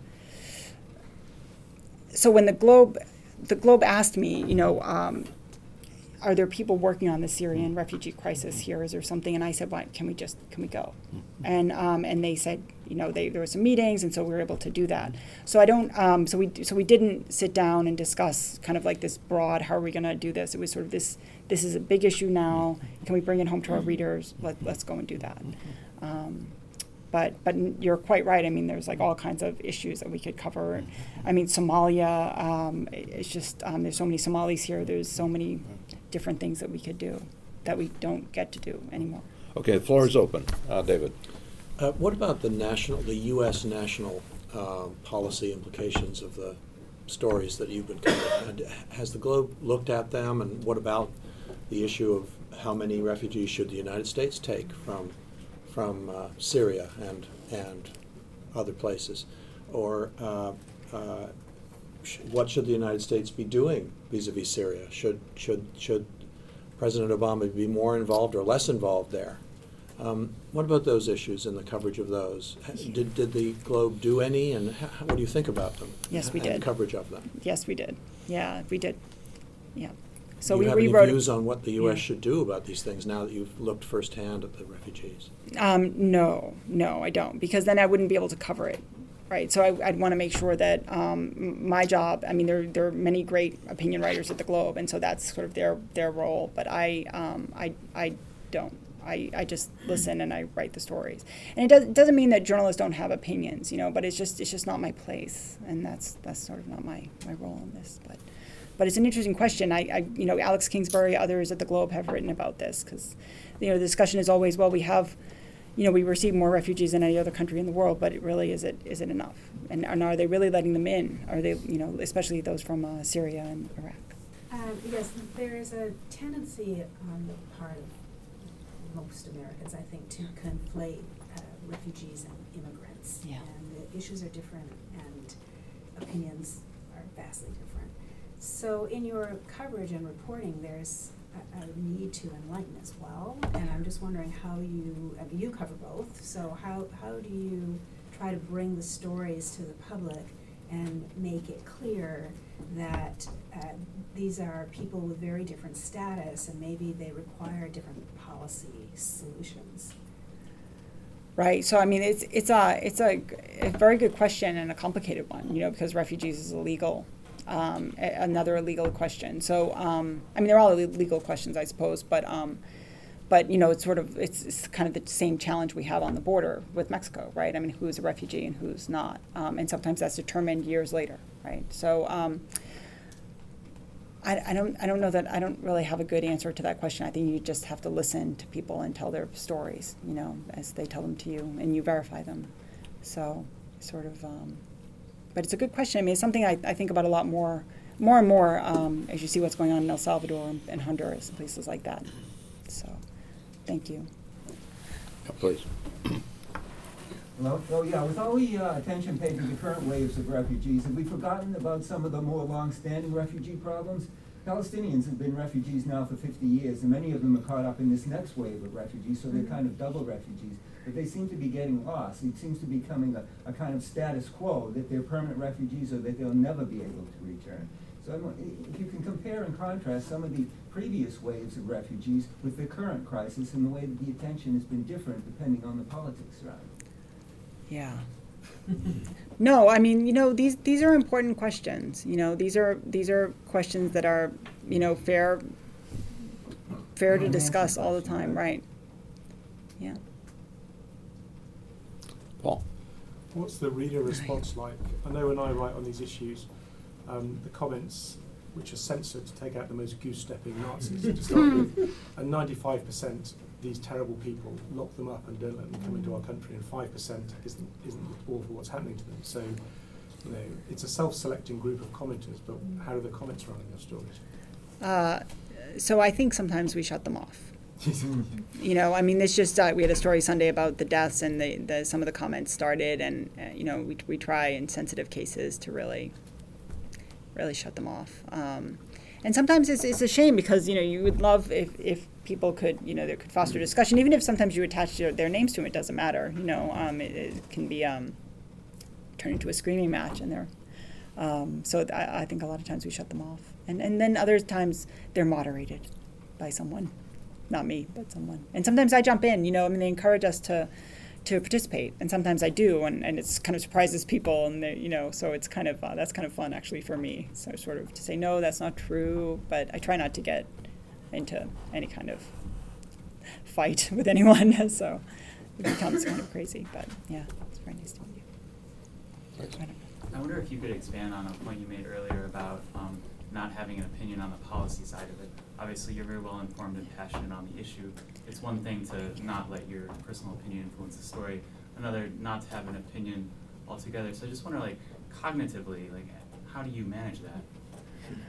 so when the Globe, the Globe asked me, you know, um, are there people working on the Syrian refugee crisis here? Is there something? And I said, why can we just can we go? And um, and they said, you know, they, there were some meetings, and so we were able to do that. So I don't. Um, so we so we didn't sit down and discuss kind of like this broad. How are we going to do this? It was sort of this. This is a big issue now. Can we bring it home to our readers? Let, let's go and do that. Um, but but you're quite right. I mean, there's like all kinds of issues that we could cover. I mean, Somalia. Um, it's just um, there's so many Somalis here. There's so many different things that we could do that we don't get to do anymore. Okay, the floor is open. Uh, David. Uh, what about the national, the U.S. national uh, policy implications of the stories that you've been covering? Has the Globe looked at them, and what about the issue of how many refugees should the United States take from from uh, Syria and and other places, or uh, uh, sh- what should the United States be doing vis-a-vis Syria? Should should should President Obama be more involved or less involved there? Um, what about those issues and the coverage of those? Did, did the Globe do any, and ha- what do you think about them? Yes, we did. coverage of them. Yes, we did. Yeah, we did. Yeah. So do we you have any views on what the U.S. Should do about these things now that you've looked firsthand at the refugees? Um, no, no, I don't, because then I wouldn't be able to cover it, right? So I, I'd want to make sure that um, my job. I mean, there there are many great opinion writers at the Globe, and so that's sort of their their role. But I um, I I don't. I, I just listen and I write the stories, and it does, doesn't mean that journalists don't have opinions, you know. But it's just it's just not my place, and that's that's sort of not my, my role in this. But but it's an interesting question. I, I you know Alex Kingsbury, others at the Globe have written about this because you know the discussion is always well we have you know, we receive more refugees than any other country in the world, but it really is it is it enough? And, and are they really letting them in? Are they, you know, especially those from uh, Syria and Iraq? Um, yes, there is a tendency on the part of most Americans, I think, to conflate uh, refugees and immigrants. Yeah. And the issues are different and opinions are vastly different. So in your coverage and reporting, there's a, a need to enlighten as well. And I'm just wondering how you, I mean, you cover both, so how, how do you try to bring the stories to the public and make it clear that uh, these are people with very different status and maybe they require different policy solutions. Right. So I mean, it's it's a it's a, a very good question and a complicated one, you know, because refugees is illegal. Um, a- another illegal question. So um, I mean, they're all legal questions, I suppose, but um, but you know, it's sort of it's, it's kind of the same challenge we have on the border with Mexico, right? I mean, who's a refugee and who's not, um, and sometimes that's determined years later, right? So. Um, I, I don't I don't know that I don't really have a good answer to that question. I think you just have to listen to people and tell their stories, you know, as they tell them to you, and you verify them. So, sort of. Um, but it's a good question. I mean, it's something I, I think about a lot more, more and more um, as you see what's going on in El Salvador and, and Honduras and places like that. So, thank you. Yeah, Please. Hello? Oh, yeah, with all the uh, attention paid to the current waves of refugees, have we forgotten about some of the more long-standing refugee problems? Palestinians have been refugees now for 50 years, and many of them are caught up in this next wave of refugees, so they're kind of double refugees. But they seem to be getting lost. It seems to be becoming a, a kind of status quo that they're permanent refugees or that they'll never be able to return. So if you can compare and contrast some of the previous waves of refugees with the current crisis and the way that the attention has been different depending on the politics around it. Yeah. (laughs) no, I mean, you know, these these are important questions. You know, these are these are questions that are, you know, fair fair to discuss all the time, right? Yeah. What's the reader response like? I know when I write on these issues, um, the comments, which are censored to take out the most goose-stepping Nazis to start (laughs) with, and 95% these terrible people lock them up and don't let them come into our country, and 5% isn't, isn't awful what's happening to them. So you know, it's a self-selecting group of commenters, but how do the comments run on your stories? Uh, so I think sometimes we shut them off. You know, I mean, it's just uh, we had a story Sunday about the deaths, and the, the some of the comments started, and uh, you know, we we try in sensitive cases to really, really shut them off. Um, and sometimes it's, it's a shame because you know you would love if, if people could you know they could foster discussion. Even if sometimes you attach their, their names to them it doesn't matter you know um, it, it can be um, turned into a screaming match and they're um, so I, I think a lot of times we shut them off. And and then other times they're moderated by someone not me but someone. And sometimes I jump in you know I mean they encourage us to to participate. And sometimes I do and, and it's kind of surprises people and they, you know so it's kind of uh, that's kind of fun actually for me. So sort of to say no that's not true but I try not to get into any kind of fight (laughs) with anyone (laughs) so it becomes kind of crazy but yeah it's very nice to meet you. I wonder if you could expand on a point you made earlier about um, not having an opinion on the policy side of it. Obviously, you're very well informed and passionate on the issue. It's one thing to not let your personal opinion influence the story. Another, not to have an opinion altogether. So I just wonder, like, cognitively, like, how do you manage that?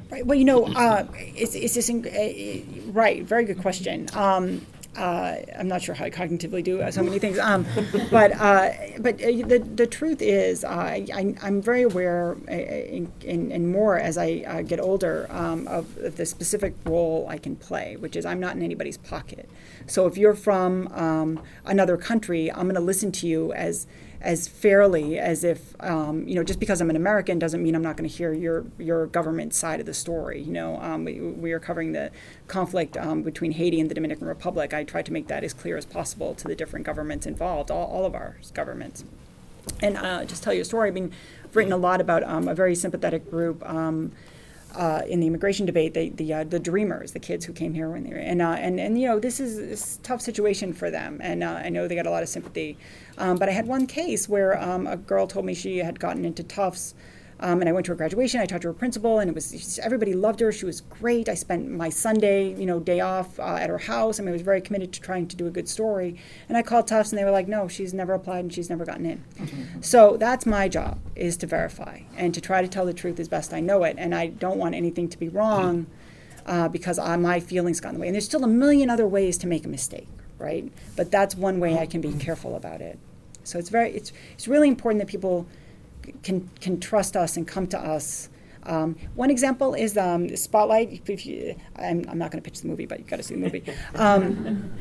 Right. Well, you know, uh, it's, it's just uh, right. Very good question. Um, uh, I'm not sure how I cognitively do so many things. Um, but uh, but uh, the, the truth is, uh, I, am very aware, and more as I uh, get older, um, of the specific role I can play, which is I'm not in anybody's pocket. So if you're from um, another country, I'm going to listen to you as as fairly as if um, you know just because I'm an American doesn't mean I'm not going to hear your your government side of the story. You know, um, we, we are covering the conflict um, between Haiti and the Dominican Republic. I tried to make that as clear as possible to the different governments involved, all, all of our governments. And uh, just tell you a story. I mean, I've written a lot about um, a very sympathetic group. Uh, in the immigration debate, the the, uh, the dreamers, the kids who came here when they were, and uh, and and you know this is a tough situation for them, and uh, I know they got a lot of sympathy. Um, but I had one case where um, a girl told me she had gotten into Tufts um, and I went to her graduation. I talked to her principal, and it was just, everybody loved her. She was great. I spent my Sunday, you know, day off uh, at her house. I mean, I was very committed to trying to do a good story. And I called Tufts, and they were like, "No, she's never applied, and she's never gotten in." Mm-hmm. So that's my job is to verify and to try to tell the truth as best I know it. And I don't want anything to be wrong uh, because uh, my feelings got in the way. And there's still a million other ways to make a mistake, right? But that's one way I can be careful about it. So it's very it's it's really important that people can can trust us and come to us. Um, one example is um, Spotlight. If you, I'm, I'm not going to pitch the movie, but you have got to see the movie. (laughs) Um,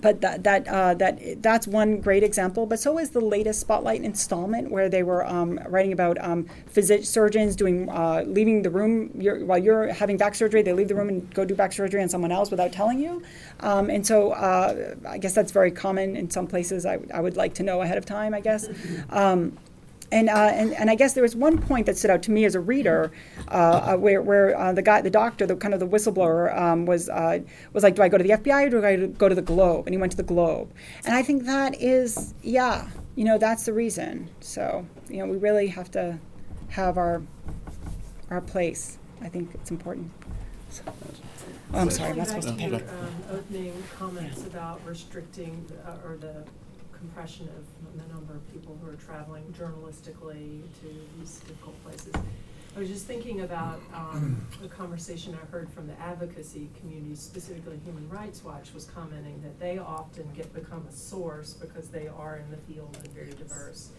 but that that uh, that that's one great example. But so is the latest Spotlight installment, where they were um, writing about um, physicians, surgeons doing uh, leaving the room you're, while you're having back surgery. They leave the room and go do back surgery on someone else without telling you. Um, and so uh, I guess that's very common in some places. I, I would like to know ahead of time. I guess. And, uh, and and I guess there was one point that stood out to me as a reader, uh, uh, where where uh, the guy, the doctor, the kind of the whistleblower, um, was uh, was like, do I go to the FBI or do I go to the Globe? And he went to the Globe, and I think that is, yeah, you know, that's the reason. So you know, we really have to have our our place. I think it's important. So. Oh, I'm sorry, I'm not supposed to. Um, opening comments about restricting uh, or the compression of the number of people who are traveling journalistically to these difficult places. I was just thinking about um, a conversation I heard from the advocacy community, specifically Human Rights Watch, was commenting that they often get become a source because they are in the field and very diverse,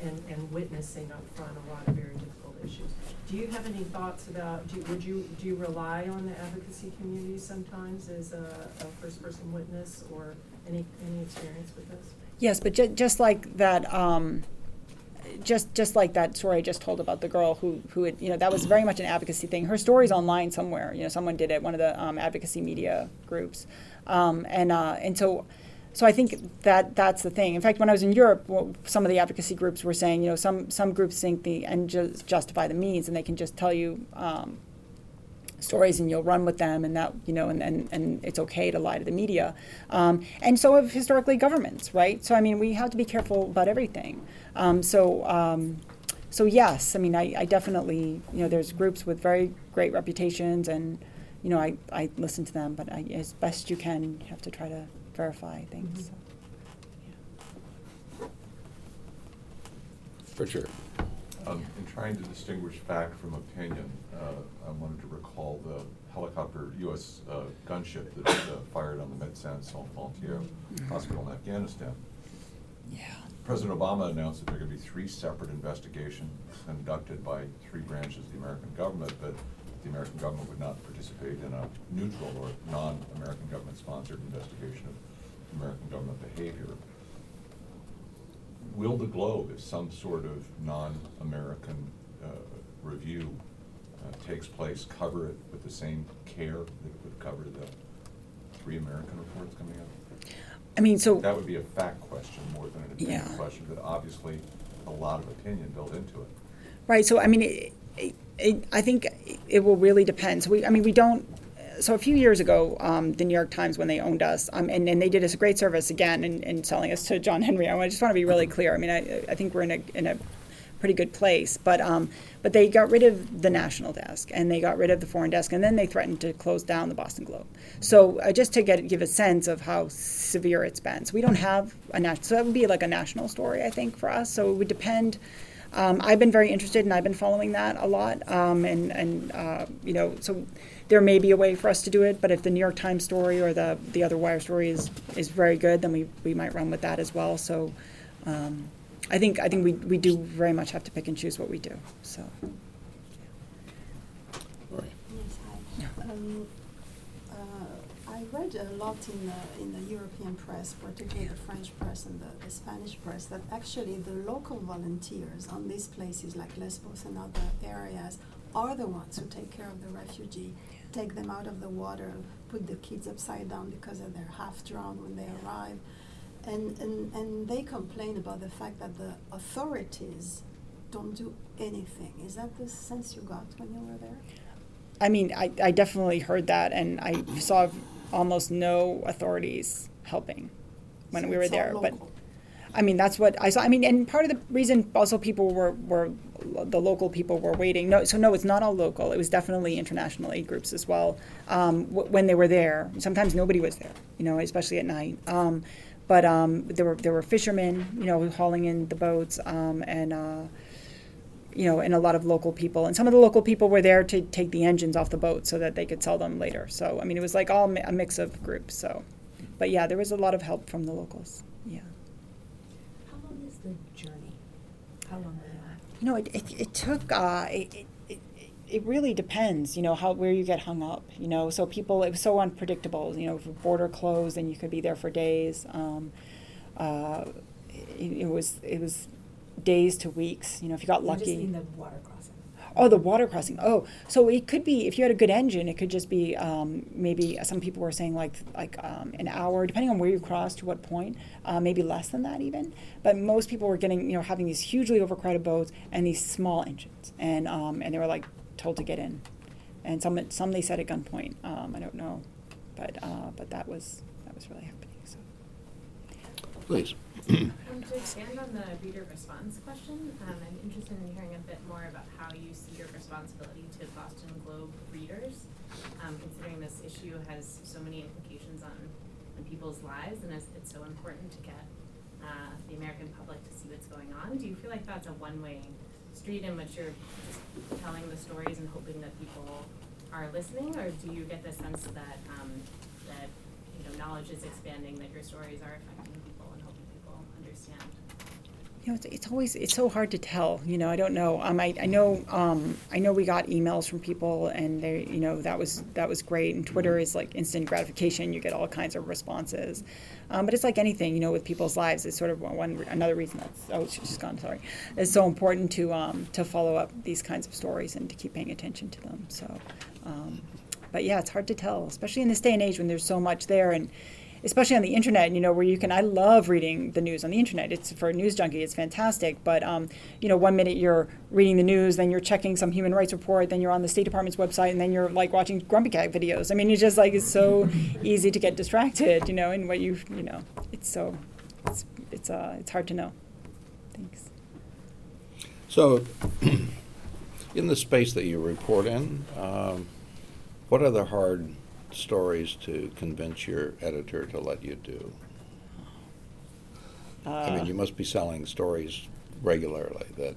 and, and witnessing up front a lot of very difficult issues. Do you have any thoughts about? Do, would you do you rely on the advocacy community sometimes as a, a first person witness, or any any experience with this? Yes, but ju- just like that, um, just just like that story I just told about the girl who who had, you know that was very much an advocacy thing. Her story's online somewhere. You know, someone did it, one of the um, advocacy media groups, um, and uh, and so. So I think that that's the thing. In fact, when I was in Europe, well, some of the advocacy groups were saying, you know, some some groups think the end just justify the means, and they can just tell you, um, stories and you'll run with them and that you know and, and, and it's okay to lie to the media um, and so have historically governments right so i mean we have to be careful about everything um, so um, so yes i mean I, I definitely you know there's groups with very great reputations and you know i, I listen to them but I, as best you can you have to try to verify things mm-hmm. For sure. Um, in trying to distinguish fact from opinion, uh, I wanted to recall the helicopter U.S. uh, gunship that was uh, fired on the Médecins Sans Frontières hospital in Afghanistan. Yeah. President Obama announced that there are going to be three separate investigations conducted by three branches of the American government, but the American government would not participate in a neutral or non-American government-sponsored investigation of American government behavior. Will the Globe, if some sort of non-American uh, review uh, takes place, cover it with the same care that it would cover the three American reports coming out? I mean, so. That would be a fact question more than an opinion Yeah. question, but obviously a lot of opinion built into it. Right, so I mean, it, it, it, I think it will really depend. So we, I mean, we don't, so a few years ago, um, the New York Times, when they owned us, um, and, and they did us a great service again in, in selling us to John Henry. I just want to be really clear. I mean, I, I think we're in a, in a pretty good place, but, um, but they got rid of the national desk and they got rid of the foreign desk and then they threatened to close down the Boston Globe. So uh, just to get, give a sense of how severe it's been. So we don't have a national, so that would be like a national story, I think, for us. So it would depend, um, I've been very interested and I've been following that a lot. Um, and, and uh, you know, so there may be a way for us to do it, but if the New York Times story or the, the other wire story is, is very good, then we, we might run with that as well. So um, I think, I think we, we do very much have to pick and choose what we do, so. Right. Yes, hi. Um, uh, I read a lot in the, in the European press, particularly the French press and the, the Spanish press, that actually the local volunteers on these places like Lesbos and other areas are the ones who take care of the refugee, take them out of the water, put the kids upside down because they're half drowned when they arrive. And, and, and they complain about the fact that the authorities don't do anything. Is that the sense you got when you were there? I mean, I, I definitely heard that, and I saw almost no authorities helping when So we were there. But. I mean, that's what I saw. I mean, and part of the reason also people were, were the local people were waiting. No, so no, it's not all local. It was definitely international aid groups as well. Um, w- when they were there, sometimes nobody was there. You know, especially at night. Um, but um, there were there were fishermen, you know, hauling in the boats, um, and uh, you know, and a lot of local people. And some of the local people were there to take the engines off the boat so that they could sell them later. So, I mean, it was like all mi- a mix of groups. So, but yeah, there was a lot of help from the locals. Yeah. How long is the journey? How long were you know, it, it, it took, uh, it, it, it, really depends, you know, how, where you get hung up, you know. So people, it was so unpredictable, you know, if a border closed and you could be there for days. Um, uh, it, it was, it was days to weeks, you know, if you got lucky. Oh, the water crossing. Oh, so it could be if you had a good engine, it could just be um, maybe some people were saying like like um, an hour, depending on where you cross to what point, uh, maybe less than that even. But most people were getting you know having these hugely overcrowded boats and these small engines, and um, and they were like told to get in, and some some they said at gunpoint. Um, I don't know, but uh, but that was that was really happening. So. Please. Um, to expand on the reader response question, um, I'm interested in hearing a bit more about how you see your responsibility to Boston Globe readers, um, considering this issue has so many implications on, on people's lives, and it's, it's so important to get uh, the American public to see what's going on. Do you feel like that's a one-way street in which you're just telling the stories and hoping that people are listening, or do you get the sense that um, that you know knowledge is expanding, that your stories are affecting people and helping people understand? You know, it's, it's always it's so hard to tell. You know, I don't know. Um, I, I know um, I know we got emails from people, and they, you know, that was that was great. And Twitter is like instant gratification. You get all kinds of responses. Um, but it's like anything, you know, with people's lives. It's sort of one, one another reason that's oh she's gone. Sorry, it's so important to um, to follow up these kinds of stories and to keep paying attention to them. So, um, but yeah, it's hard to tell, especially in this day and age when there's so much there and especially on the internet, you know, where you can. I love reading the news on the internet. It's for a news junkie, it's fantastic. But um, you know, one minute you're reading the news, then you're checking some human rights report, then you're on the State Department's website, and then you're like watching Grumpy Cat videos. I mean, it's just like it's so (laughs) easy to get distracted, you know, and what you you know, it's so it's it's uh it's hard to know. Thanks. So, (clears throat) in the space that you report in, um, what are the hard stories to convince your editor to let you do? I Uh, mean, you must be selling stories regularly that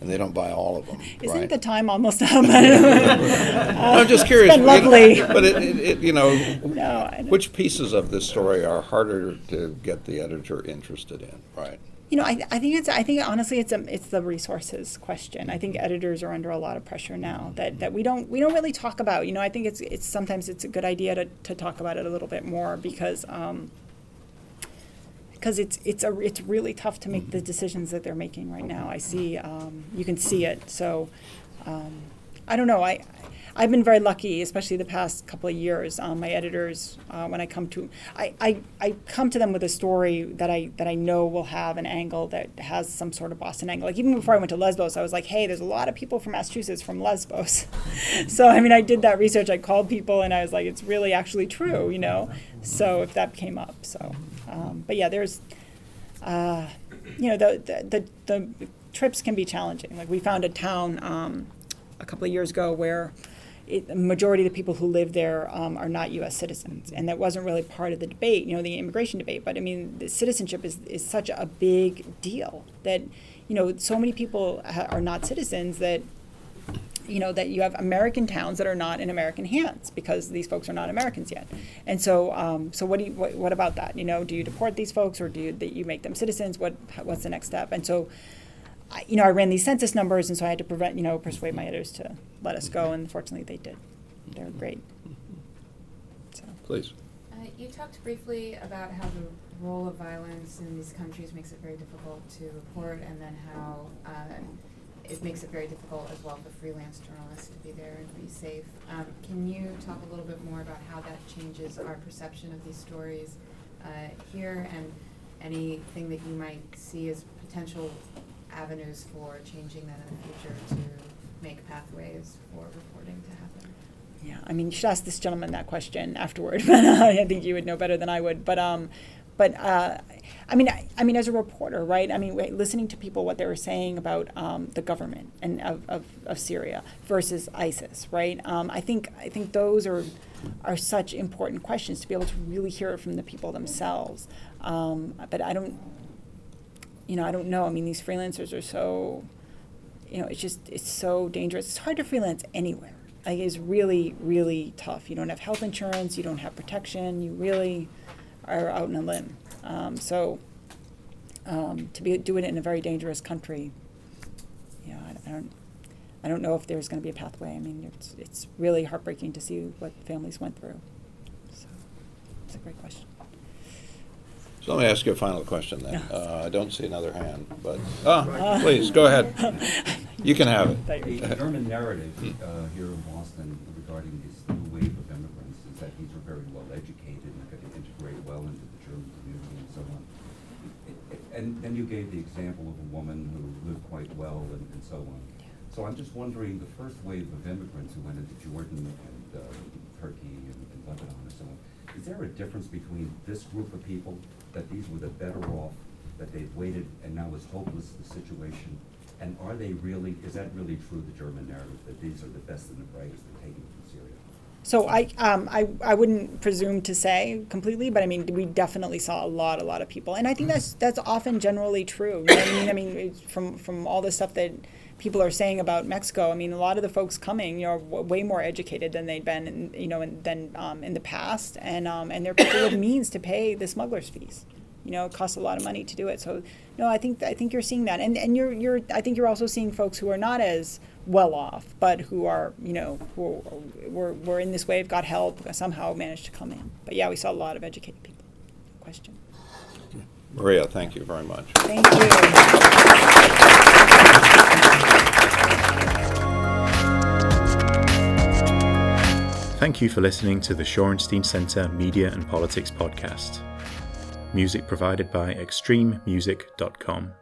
and they don't buy all of them. Isn't right? the time almost up? (laughs) I'm just curious. It's been lovely. But it, it, it, you know, No, which pieces of this story are harder to get the editor interested in, right? You know, I, I think it's I think honestly it's a, it's the resources question. I think editors are under a lot of pressure now that, that we don't we don't really talk about. You know, I think it's it's sometimes it's a good idea to, to talk about it a little bit more because um, because it's it's a it's really tough to make the decisions that they're making right now. I see um, you can see it. So um, I don't know. I I've been very lucky, especially the past couple of years. Um, my editors, uh, when I come to, I, I, I come to them with a story that I that I know will have an angle that has some sort of Boston angle. Like even before I went to Lesbos, I was like, hey, there's a lot of people from Massachusetts from Lesbos. (laughs) so I mean, I did that research. I called people, and I was like, it's really actually true, you know. So if that came up, so, um, but yeah, there's, uh, you know, the, the the the trips can be challenging. Like we found a town um, a couple of years ago where it, the majority of the people who live there um, are not U.S. citizens, and that wasn't really part of the debate, you know, the immigration debate. But I mean, citizenship is, is such a big deal that, you know, so many people ha- are not citizens that, you know, that you have American towns that are not in American hands because these folks are not Americans yet. And so, um, so what do you, what, what about that? You know, do you deport these folks or do you, that you make them citizens? What, what's the next step? And so, I, you know, I ran these census numbers, and so I had to prevent, you know, persuade my editors to let us go, and fortunately they did. They were great. So. Please. Uh, you talked briefly about how the role of violence in these countries makes it very difficult to report, and then how uh, it makes it very difficult as well for freelance journalists to be there and be safe. Um, can you talk a little bit more about how that changes our perception of these stories uh, here, and anything that you might see as potential avenues for changing that in the future to make pathways for reporting to happen? Yeah, I mean, you should ask this gentleman that question afterward, (laughs) but uh, I think you would know better than I would. But, um, but uh, I mean, I, I mean, as a reporter, right? I mean, listening to people what they were saying about um, the government and of, of, of Syria versus ISIS, right? Um, I think I think those are are such important questions to be able to really hear it from the people themselves. Um, but I don't, you know, I don't know. I mean, these freelancers are so, you know, it's just it's so dangerous. It's hard to freelance anywhere. Like, it's really, really tough. You don't have health insurance. You don't have protection. You really are out in a limb. Um, so um, to be doing it in a very dangerous country, you know, I, I don't, I don't know if there's going to be a pathway. I mean, it's it's really heartbreaking to see what families went through. So it's a great question. So let me ask you a final question then. Uh, I don't see another hand, but, ah, please, go ahead. (laughs) You can have it. (laughs) The German narrative uh, here in Boston regarding this new wave of immigrants is that these are very well educated and they're going to integrate well into the German community and so on. And then you gave the example of a woman who lived quite well and, and so on. So I'm just wondering, the first wave of immigrants who went into Jordan and uh, Turkey and, and Lebanon and so on, is there a difference between this group of people, that these were the better off, that they've waited and now is hopeless the situation? And are they really, is that really true, the German narrative, that these are the best and the brightest they're taking from Syria? So I, um, I, I wouldn't presume to say completely, but I mean, we definitely saw a lot, a lot of people, and I think that's that's often generally true. You know I mean, I mean, from from all the stuff that people are saying about Mexico. I mean, a lot of the folks coming, you know, are w- way more educated than they'd been, in, you know, in, than um, in the past, and um, and they're people with means to pay the smugglers' fees. You know, it costs a lot of money to do it. So, no, I think I think you're seeing that, and and you're you're I think you're also seeing folks who are not as well off, but who are you know who were were in this wave, got help, somehow managed to come in. But yeah, we saw a lot of educated people. Question. Maria, thank you very much. Thank you. Thank you for listening to the Shorenstein Center Media and Politics podcast. Music provided by extrememusic.com.